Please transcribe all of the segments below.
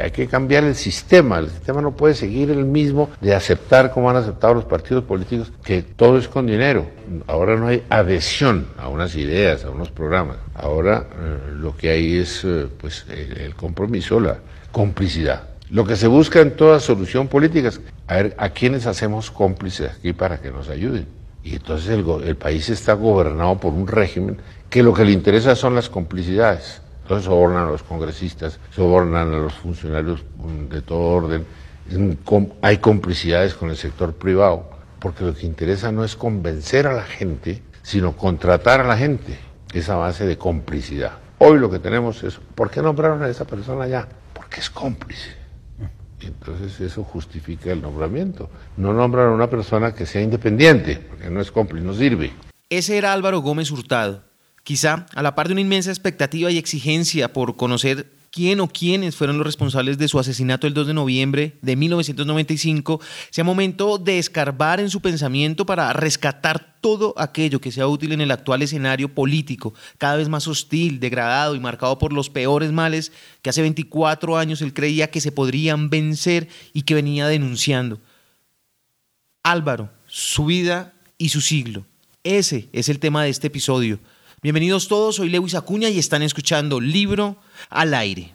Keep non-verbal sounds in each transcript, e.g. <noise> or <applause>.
Hay que cambiar el sistema. El sistema no puede seguir el mismo de aceptar como han aceptado los partidos políticos que todo es con dinero. Ahora no hay adhesión a unas ideas, a unos programas. Ahora eh, lo que hay es eh, pues el, compromiso, la complicidad. Lo que se busca en toda solución política es a ver a quiénes hacemos cómplices aquí para que nos ayuden. Y entonces el, el país está gobernado por un régimen que lo que le interesa son las complicidades. Entonces sobornan a los congresistas, sobornan a los funcionarios mm, de todo orden. Hay complicidades con el sector privado, porque lo que interesa no es convencer a la gente, sino contratar a la gente. Esa base de complicidad. Hoy lo que tenemos es, ¿por qué nombraron a esa persona ya? Porque es cómplice. Entonces eso justifica el nombramiento. No nombran a una persona que sea independiente, porque no es cómplice, no sirve. Ese era Álvaro Gómez Hurtado Quizá, a la par de una inmensa expectativa y exigencia por conocer quién o quiénes fueron los responsables de su asesinato el 2 de noviembre de 1995, sea momento de escarbar en su pensamiento para rescatar todo aquello que sea útil en el actual escenario político, cada vez más hostil, degradado y marcado por los peores males que hace 24 años él creía que se podrían vencer y que venía denunciando. Álvaro, su vida y su siglo. Ese es el tema de este episodio. Bienvenidos todos, soy Lewis Acuña y están escuchando Libro al Aire.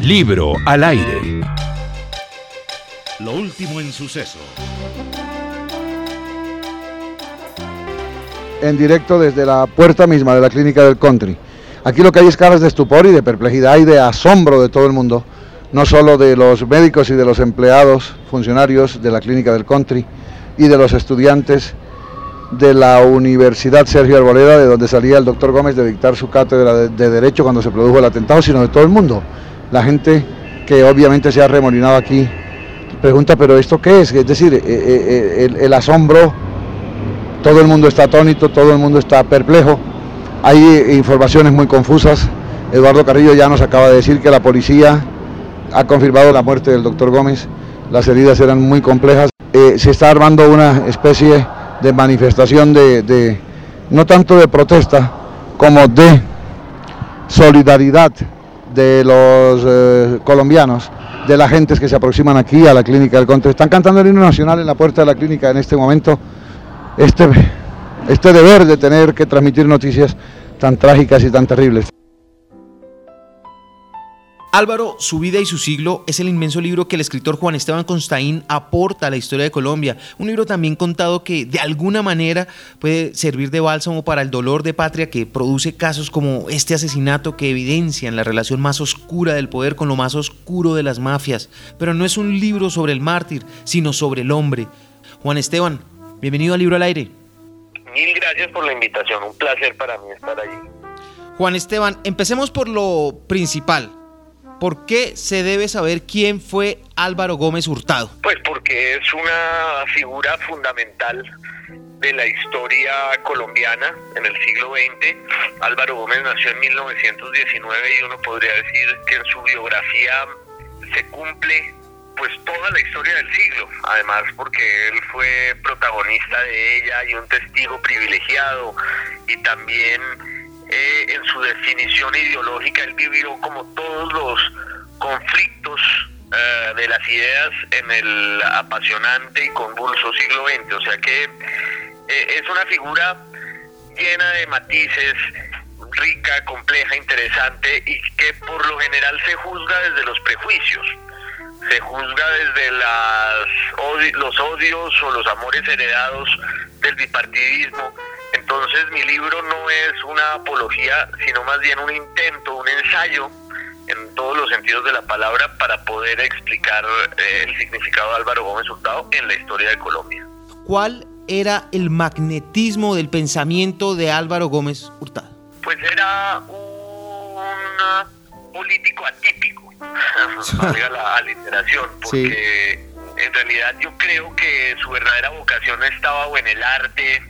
Libro al Aire. Lo último en suceso. En directo desde la puerta misma de la clínica del country. Aquí lo que hay es caras de estupor y de perplejidad y de asombro de todo el mundo, no solo de los médicos y de los empleados, funcionarios de la clínica del country y de los estudiantes de la Universidad Sergio Arboleda, de donde salía el doctor Gómez de dictar su cátedra de, Derecho cuando se produjo el atentado, sino de todo el mundo. La gente que obviamente se ha remolinado aquí pregunta, pero ¿esto qué es? Es decir, eh, eh, eh, el, asombro, todo el mundo está atónito, todo el mundo está perplejo, hay informaciones muy confusas. Eduardo Carrillo ya nos acaba de decir que la policía ha confirmado la muerte del doctor Gómez, las heridas eran muy complejas. se está armando una especie de manifestación de, no tanto de protesta, como de solidaridad de los eh, colombianos, de las gentes que se aproximan aquí a la clínica del Conte. Están cantando el himno nacional en la puerta de la clínica en este momento. Este, este deber de tener que transmitir noticias tan trágicas y tan terribles. Álvaro, su vida y su siglo es el inmenso libro que el escritor Juan Esteban Constaín aporta a la historia de Colombia. Un libro también contado que de alguna manera puede servir de bálsamo para el dolor de patria que produce casos como este asesinato que evidencian la relación más oscura del poder con lo más oscuro de las mafias. Pero no es un libro sobre el mártir, sino sobre el hombre. Juan Esteban, bienvenido al Libro al Aire. Mil gracias por la invitación, un placer para mí estar allí. Juan Esteban, empecemos por lo principal. ¿Por qué se debe saber quién fue Álvaro Gómez Hurtado? Pues porque es una figura fundamental de la historia colombiana en el siglo XX. Álvaro Gómez nació en 1919 y uno podría decir que en su biografía se cumple pues toda la historia del siglo, además porque él fue protagonista de ella y un testigo privilegiado y también eh, en su definición ideológica, él vivió como todos los conflictos eh, de las ideas en el apasionante y convulso siglo XX. O sea que eh, es una figura llena de matices, rica, compleja, interesante y que por lo general se juzga desde los prejuicios. Se juzga desde las los odios o los amores heredados del bipartidismo entonces mi libro no es una apología, sino más bien un intento, un ensayo en todos los sentidos de la palabra para poder explicar eh, el significado de Álvaro Gómez Hurtado en la historia de Colombia. ¿Cuál era el magnetismo del pensamiento de Álvaro Gómez Hurtado? Pues era un político atípico, <laughs> valga la aliteración, porque en realidad yo creo que su verdadera vocación estaba o en el arte,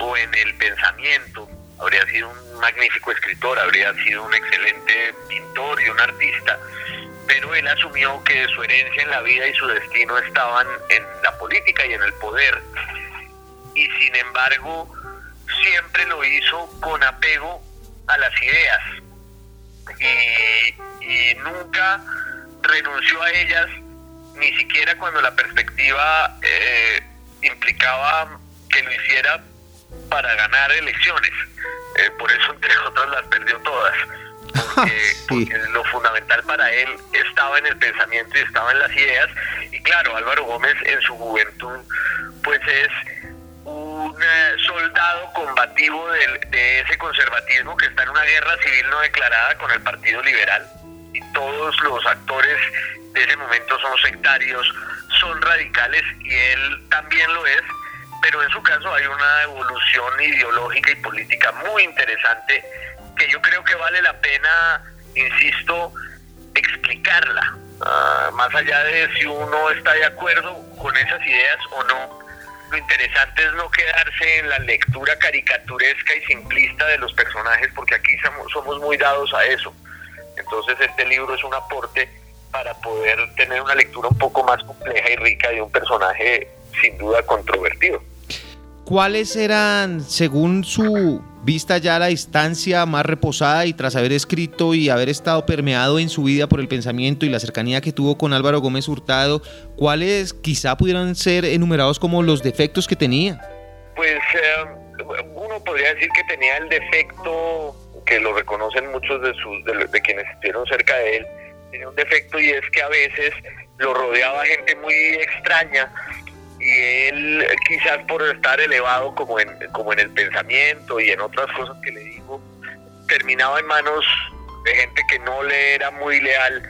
o en el pensamiento. Habría sido un magnífico escritor, habría sido un excelente pintor y un artista, pero él asumió que su herencia en la vida y su destino estaban en la política y en el poder. Y sin embargo, siempre lo hizo con apego a las ideas. y, nunca renunció a ellas, ni siquiera cuando la perspectiva eh, implicaba que lo hiciera para ganar elecciones. Eh, por eso, entre <laughs> otras, las perdió todas. <laughs> Porque, lo fundamental para él estaba en el pensamiento y estaba en las ideas. Y claro, Álvaro Gómez en su juventud, pues es un eh, soldado combativo de, ese conservatismo que está en una guerra civil no declarada con el Partido Liberal. Y todos los actores de ese momento son sectarios, son radicales y él también lo es pero en su caso hay una evolución ideológica y política muy interesante que yo creo que vale la pena, insisto, explicarla, ah, más allá de si uno está de acuerdo con esas ideas o no. Lo interesante es no quedarse en la lectura caricaturesca y simplista de los personajes, porque aquí somos, somos muy dados a eso. Entonces este libro es un aporte para poder tener una lectura un poco más compleja y rica de un personaje sin duda controvertido. ¿Cuáles eran, según su vista ya la distancia más reposada y tras haber escrito y haber estado permeado en su vida por el pensamiento y la cercanía que tuvo con Álvaro Gómez Hurtado, cuáles quizá pudieran ser enumerados como los defectos que tenía? Pues eh, uno podría decir que tenía el defecto que lo reconocen muchos de, sus, de quienes estuvieron cerca de él, tenía un defecto y es que a veces lo rodeaba gente muy extraña y él quizás por estar elevado como en, como en el pensamiento y en otras cosas que le digo, terminaba en manos de gente que no le era muy leal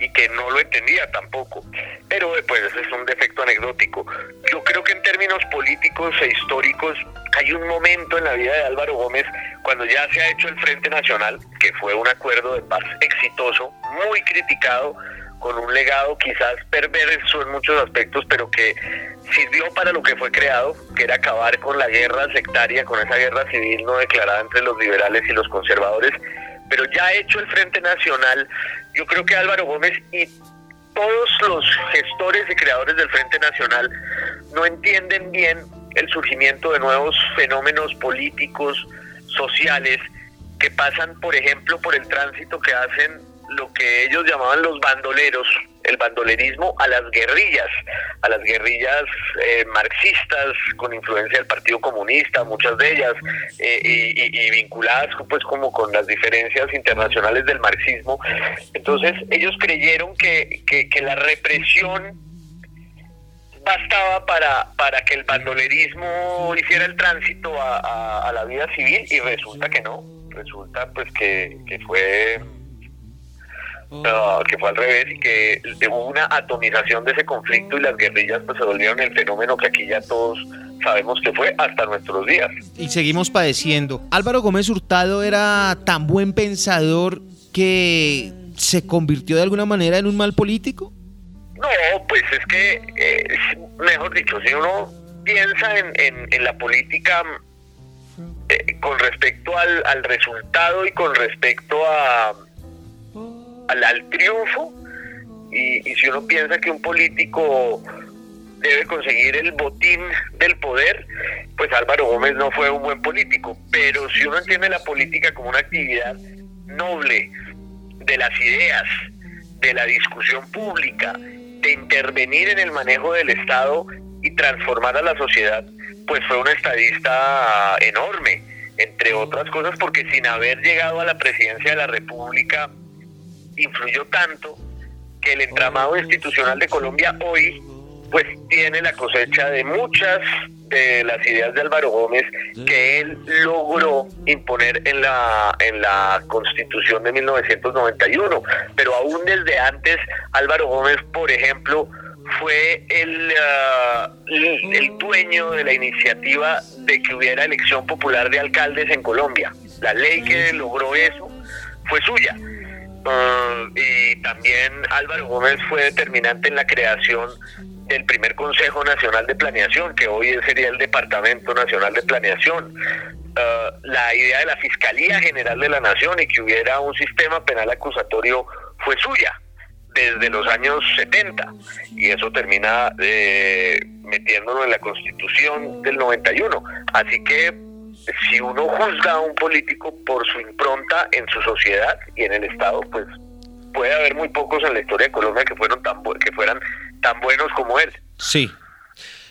y que no lo entendía tampoco. Pero pues ese es un defecto anecdótico. Yo creo que en términos políticos e históricos hay un momento en la vida de Álvaro Gómez cuando ya se ha hecho el Frente Nacional, que fue un acuerdo de paz exitoso, muy criticado, con un legado quizás perverso en muchos aspectos, pero que sirvió para lo que fue creado, que era acabar con la guerra sectaria, con esa guerra civil no declarada entre los liberales y los conservadores. Pero ya hecho el Frente Nacional, yo creo que Álvaro Gómez y todos los gestores y creadores del Frente Nacional no entienden bien el surgimiento de nuevos fenómenos políticos, sociales, que pasan, por ejemplo, por el tránsito que hacen lo que ellos llamaban los bandoleros, el bandolerismo a las guerrillas, a las guerrillas eh, marxistas con influencia del Partido Comunista, muchas de ellas, eh, y, vinculadas pues como con las diferencias internacionales del marxismo. Entonces ellos creyeron que, que, la represión bastaba para, para que el bandolerismo hiciera el tránsito a, a la vida civil y resulta que no, resulta pues que, que fue que fue al revés y que hubo una atomización de ese conflicto y las guerrillas pues se volvieron el fenómeno que aquí ya todos sabemos que fue hasta nuestros días. Y seguimos padeciendo. Álvaro Gómez Hurtado era tan buen pensador que se convirtió de alguna manera en un mal político. No, pues es que, eh, mejor dicho, si uno piensa en, la política eh, con respecto al resultado y con respecto a al, triunfo y, si uno piensa que un político debe conseguir el botín del poder, pues Álvaro Gómez no fue un buen político. Pero si uno entiende la política como una actividad noble de las ideas, de la discusión pública, de intervenir en el manejo del Estado y transformar a la sociedad, pues fue un estadista enorme, entre otras cosas porque sin haber llegado a la presidencia de la República, influyó tanto que el entramado institucional de Colombia hoy pues tiene la cosecha de muchas de las ideas de Álvaro Gómez que él logró imponer en la en la Constitución de 1991, pero aún desde antes Álvaro Gómez, por ejemplo, fue el, uh, el dueño de la iniciativa de que hubiera elección popular de alcaldes en Colombia. La ley que logró eso fue suya. Ah, y también Álvaro Gómez fue determinante en la creación del primer Consejo Nacional de Planeación, que hoy sería el Departamento Nacional de Planeación. Ah, la idea de la Fiscalía General de la Nación y que hubiera un sistema penal acusatorio fue suya desde los años 70 y eso termina eh, metiéndolo en la Constitución del 91. Así que si uno juzga a un político por su impronta en su sociedad y en el Estado, pues puede haber muy pocos en la historia de Colombia que fueron tan que fueran tan buenos como él. Sí.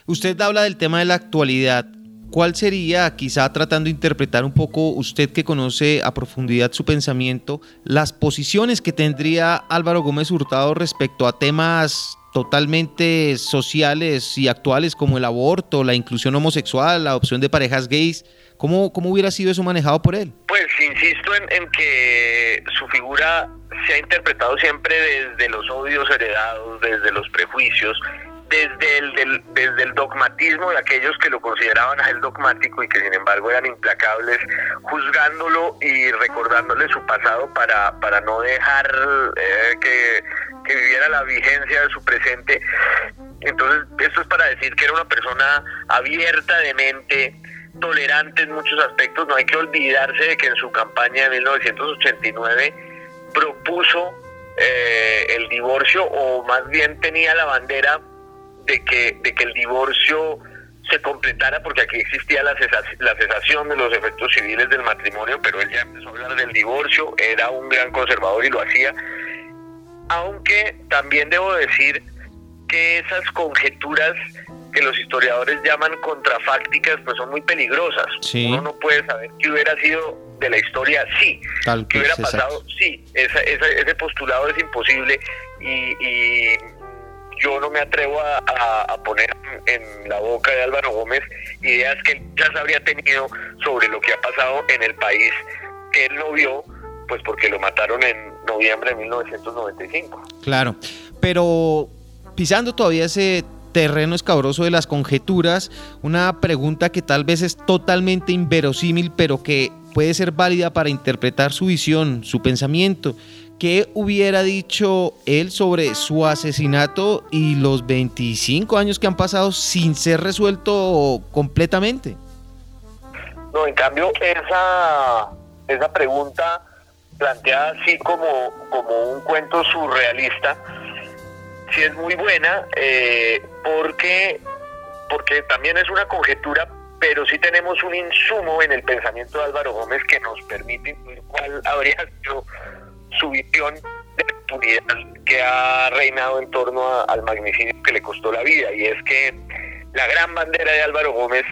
Usted habla del tema de la actualidad. ¿Cuál sería, quizá tratando de interpretar un poco, usted que conoce a profundidad su pensamiento, las posiciones que tendría Álvaro Gómez Hurtado respecto a temas totalmente sociales y actuales como el aborto, la inclusión homosexual, la opción de parejas gays? ¿Cómo, cómo hubiera sido eso manejado por él? Pues insisto en, que su figura se ha interpretado siempre desde los odios heredados, desde los prejuicios, desde el, desde el dogmatismo de aquellos que lo consideraban a él dogmático y que sin embargo eran implacables, juzgándolo y recordándole su pasado para, para no dejar eh, que, que viviera la vigencia de su presente. Entonces, esto es para decir que era una persona abierta de mente, tolerante en muchos aspectos. No hay que olvidarse de que en su campaña de 1989 propuso eh, el divorcio o más bien tenía la bandera de que, de que el divorcio se completara porque aquí existía la, la cesación de los efectos civiles del matrimonio, pero él ya empezó a hablar del divorcio, era un gran conservador y lo hacía. Aunque también debo decir que esas conjeturas que los historiadores llaman contrafácticas pues son muy peligrosas. Uno no puede saber qué hubiera sido de la historia, sí. ¿Qué hubiera pasado? Sí. ese postulado es imposible y yo no me atrevo a, poner en la boca de Álvaro Gómez ideas que él ya habría tenido sobre lo que ha pasado en el país que él no vio, pues porque lo mataron en noviembre de 1995. Claro, pero pisando todavía ese terreno escabroso de las conjeturas, una pregunta que tal vez es totalmente inverosímil, pero que puede ser válida para interpretar su visión, su pensamiento. ¿Qué hubiera dicho él sobre su asesinato y los 25 años que han pasado sin ser resuelto completamente? No, en cambio, esa, esa pregunta planteada así como, como un cuento surrealista, sí es muy buena, eh, porque, porque también es una conjetura, pero sí tenemos un insumo en el pensamiento de Álvaro Gómez que nos permite cuál habría <laughs> sido su visión de impunidad que ha reinado en torno al magnicidio que le costó la vida. Y es que la gran bandera de Álvaro Gómez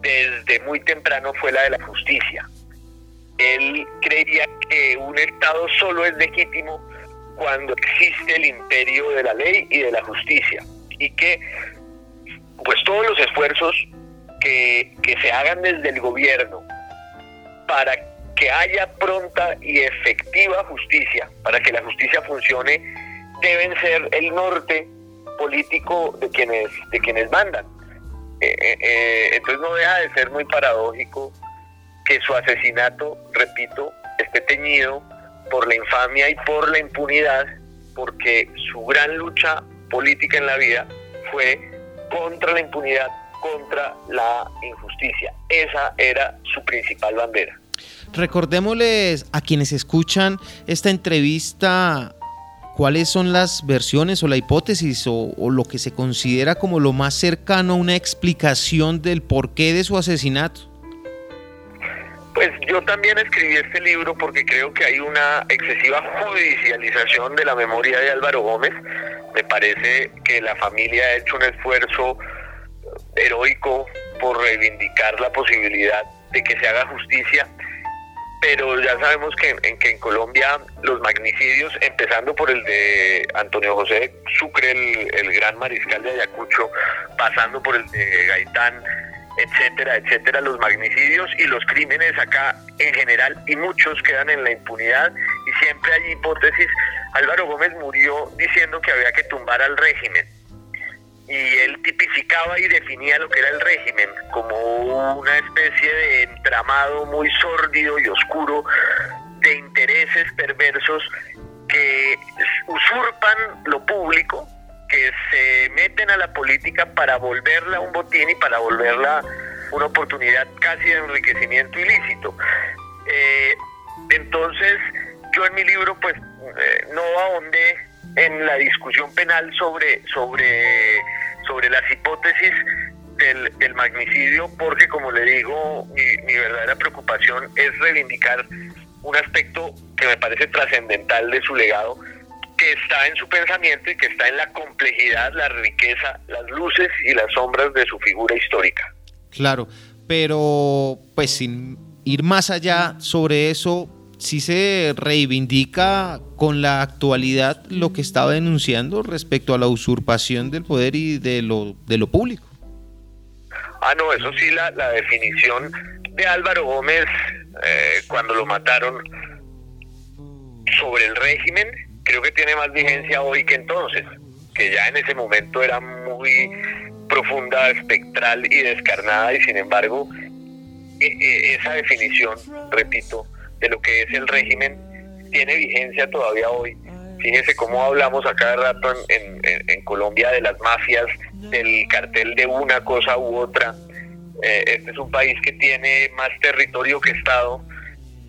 desde muy temprano fue la de la justicia. Él creía que un Estado solo es legítimo cuando existe el imperio de la ley y de la justicia. Y que pues todos los esfuerzos que, que se hagan desde el gobierno para que haya pronta y efectiva justicia, para que la justicia funcione, deben ser el norte político de quienes, de quienes mandan. Eh, eh, eh, entonces no deja de ser muy paradójico que su asesinato, repito, esté teñido por la infamia y por la impunidad, porque su gran lucha política en la vida fue contra la impunidad, contra la injusticia. Esa era su principal bandera. Recordémosles a quienes escuchan esta entrevista cuáles son las versiones o la hipótesis o, lo que se considera como lo más cercano a una explicación del porqué de su asesinato. Pues yo también escribí este libro porque creo que hay una excesiva judicialización de la memoria de Álvaro Gómez. Me parece que la familia ha hecho un esfuerzo heroico por reivindicar la posibilidad de que se haga justicia pero ya sabemos que, en, que en Colombia los magnicidios, empezando por el de Antonio José Sucre, el, gran mariscal de Ayacucho, pasando por el de Gaitán, etcétera, etcétera, los magnicidios y los crímenes acá en general, y muchos quedan en la impunidad, y siempre hay hipótesis. Álvaro Gómez murió diciendo que había que tumbar al régimen y él tipificaba y definía lo que era el régimen como una especie de entramado muy sórdido y oscuro de intereses perversos que usurpan lo público, que se meten a la política para volverla un botín y para volverla una oportunidad casi de enriquecimiento ilícito. Eh, entonces, yo en mi libro pues eh, no ahondé en la discusión penal sobre, sobre, sobre las hipótesis del, del magnicidio porque, como le digo, mi, mi verdadera preocupación es reivindicar un aspecto que me parece trascendental de su legado, que está en su pensamiento y que está en la complejidad, la riqueza, las luces y las sombras de su figura histórica. Claro, pero pues sin ir más allá sobre eso, sí se reivindica con la actualidad lo que estaba denunciando respecto a la usurpación del poder y de lo, de lo público. Ah, no, eso sí, la, la definición de Álvaro Gómez eh, cuando lo mataron sobre el régimen, creo que tiene más vigencia hoy que entonces, que ya en ese momento era muy profunda, espectral y descarnada y sin embargo e, e, esa definición, repito, de lo que es el régimen tiene vigencia todavía hoy. Fíjense cómo hablamos a cada rato en, Colombia de las mafias, del cartel de una cosa u otra. Eh, este es un país que tiene más territorio que Estado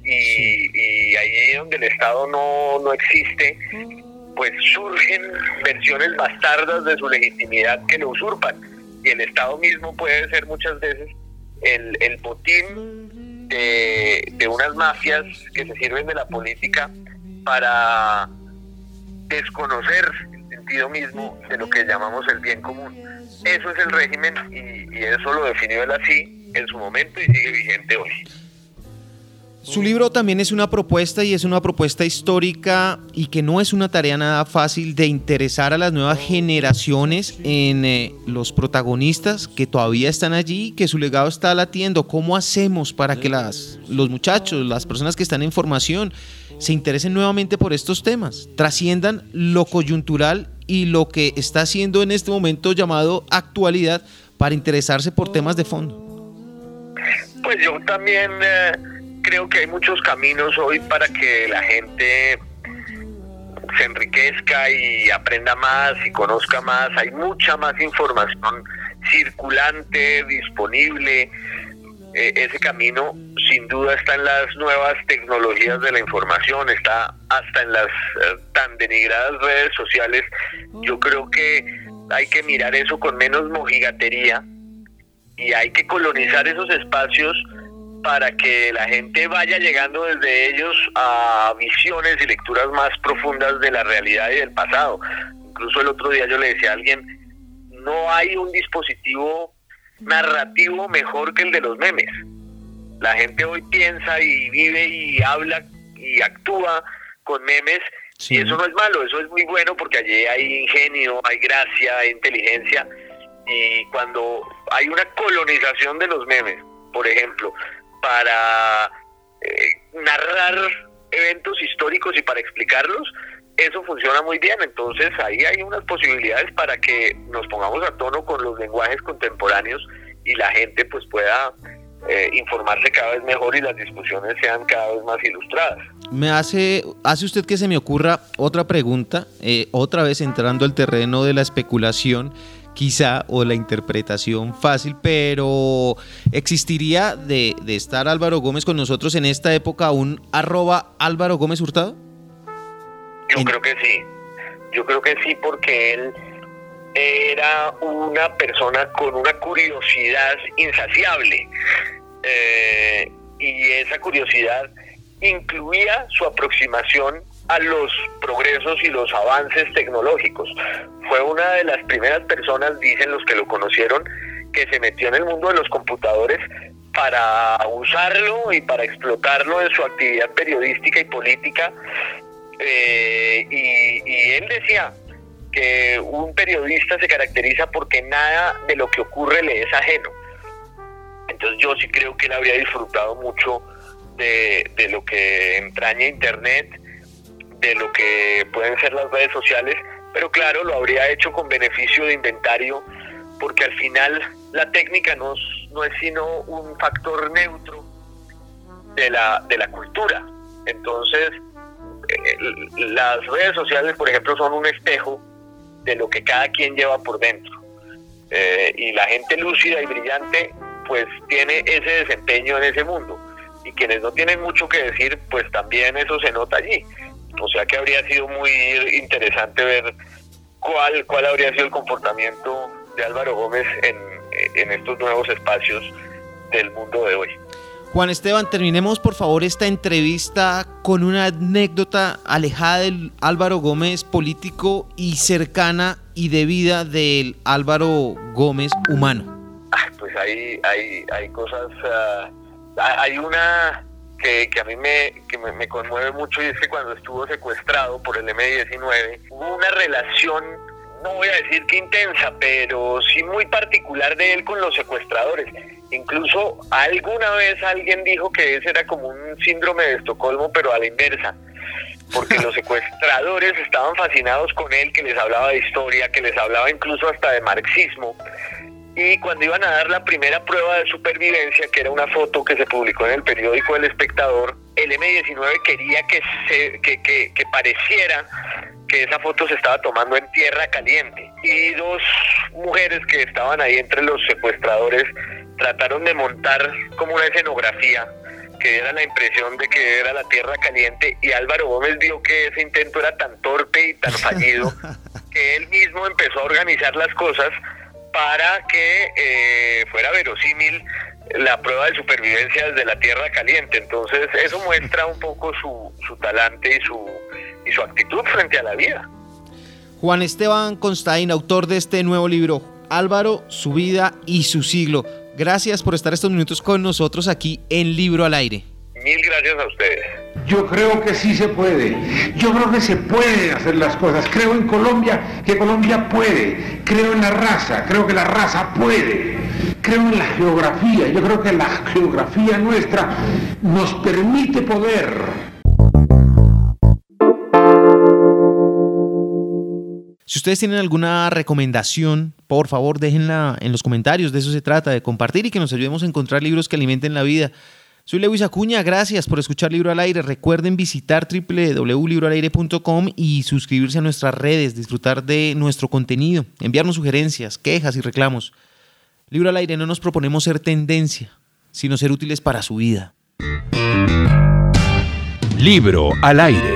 y, y ahí donde el Estado no, no existe, pues surgen versiones bastardas de su legitimidad que lo usurpan. Y el Estado mismo puede ser muchas veces el, el botín de, de unas mafias que se sirven de la política para desconocer el sentido mismo de lo que llamamos el bien común. Eso es el régimen y, y eso lo definió él así en su momento y sigue vigente hoy. Su libro también es una propuesta y es una propuesta histórica y que no es una tarea nada fácil de interesar a las nuevas generaciones en eh, los protagonistas que todavía están allí, que su legado está latiendo. ¿Cómo hacemos para que las, los muchachos, las personas que están en formación, se interesen nuevamente por estos temas, trasciendan lo coyuntural y lo que está haciendo en este momento llamado actualidad para interesarse por temas de fondo? Pues yo también... Eh creo que hay muchos caminos hoy para que la gente se enriquezca y aprenda más y conozca más. Hay mucha más información circulante, disponible. Eh, ese camino sin duda está en las nuevas tecnologías de la información, está hasta en las eh, tan denigradas redes sociales. Yo creo que hay que mirar eso con menos mojigatería y hay que colonizar esos espacios para que la gente vaya llegando desde ellos a visiones y lecturas más profundas de la realidad y del pasado. Incluso el otro día yo le decía a alguien, no hay un dispositivo narrativo mejor que el de los memes. La gente hoy piensa y vive y habla y actúa con memes sí. y eso no es malo, eso es muy bueno porque allí hay ingenio, hay gracia, hay inteligencia y cuando hay una colonización de los memes, por ejemplo, para eh, narrar eventos históricos y para explicarlos, eso funciona muy bien. Entonces ahí hay unas posibilidades para que nos pongamos a tono con los lenguajes contemporáneos y la gente pues pueda eh, informarse cada vez mejor y las discusiones sean cada vez más ilustradas. Me hace, hace usted que se me ocurra otra pregunta, eh, otra vez entrando al terreno de la especulación quizá, o la interpretación fácil, pero ¿existiría de, de, estar Álvaro Gómez con nosotros en esta época un arroba Álvaro Gómez Hurtado? Yo en... creo que sí, yo creo que sí porque él era una persona con una curiosidad insaciable eh, y esa curiosidad incluía su aproximación a los progresos y los avances tecnológicos. Fue una de las primeras personas, dicen los que lo conocieron, que se metió en el mundo de los computadores para usarlo y para explotarlo en su actividad periodística y política. Eh, y, él decía que un periodista se caracteriza porque nada de lo que ocurre le es ajeno. Entonces yo sí creo que él habría disfrutado mucho de lo que entraña Internet, de lo que pueden ser las redes sociales, pero claro, lo habría hecho con beneficio de inventario, porque al final la técnica no, es sino un factor neutro de la, de la cultura. Entonces, eh, las redes sociales, por ejemplo, son un espejo de lo que cada quien lleva por dentro. Eh, y la gente lúcida y brillante, pues tiene ese desempeño en ese mundo. Y quienes no tienen mucho que decir, pues también eso se nota allí. O sea que habría sido muy interesante ver cuál, cuál habría sido el comportamiento de Álvaro Gómez en, en estos nuevos espacios del mundo de hoy. Juan Esteban, terminemos por favor esta entrevista con una anécdota alejada del Álvaro Gómez político y cercana y de vida del Álvaro Gómez humano. Pues hay, hay, hay cosas, ah, hay una que, a mí me, que me, conmueve mucho y es que cuando estuvo secuestrado por el M-19 hubo una relación, no voy a decir que intensa, pero sí muy particular de él con los secuestradores. Incluso alguna vez alguien dijo que ese era como un síndrome de Estocolmo, pero a la inversa porque los <laughs> secuestradores estaban fascinados con él, que les hablaba de historia, que les hablaba incluso hasta de marxismo, y cuando iban a dar la primera prueba de supervivencia, que era una foto que se publicó en el periódico El Espectador, el M19 quería que, se, que, que, que pareciera que esa foto se estaba tomando en tierra caliente. Y dos mujeres que estaban ahí entre los secuestradores trataron de montar como una escenografía que diera la impresión de que era la tierra caliente y Álvaro Gómez vio que ese intento era tan torpe y tan fallido <laughs> que él mismo empezó a organizar las cosas para que eh, fuera verosímil la prueba de supervivencia desde la tierra caliente. Entonces eso muestra un poco su, su talante y su, y su actitud frente a la vida. Juan Esteban Constain, autor de este nuevo libro, Álvaro, su vida y su siglo. Gracias por estar estos minutos con nosotros aquí en Libro al Aire. Mil gracias a ustedes. Yo creo que sí se puede. Yo creo que se puede hacer las cosas. Creo en Colombia, que Colombia puede. Creo en la raza, creo que la raza puede. Creo en la geografía. Yo creo que la geografía nuestra nos permite poder. Si ustedes tienen alguna recomendación, por favor déjenla en los comentarios. De eso se trata, de compartir y que nos ayudemos a encontrar libros que alimenten la vida. Soy Lewis Acuña, gracias por escuchar Libro al Aire. Recuerden visitar www.libroalaire.com y suscribirse a nuestras redes, disfrutar de nuestro contenido, enviarnos sugerencias, quejas y reclamos. Libro al Aire no nos proponemos ser tendencia, sino ser útiles para su vida. Libro al Aire.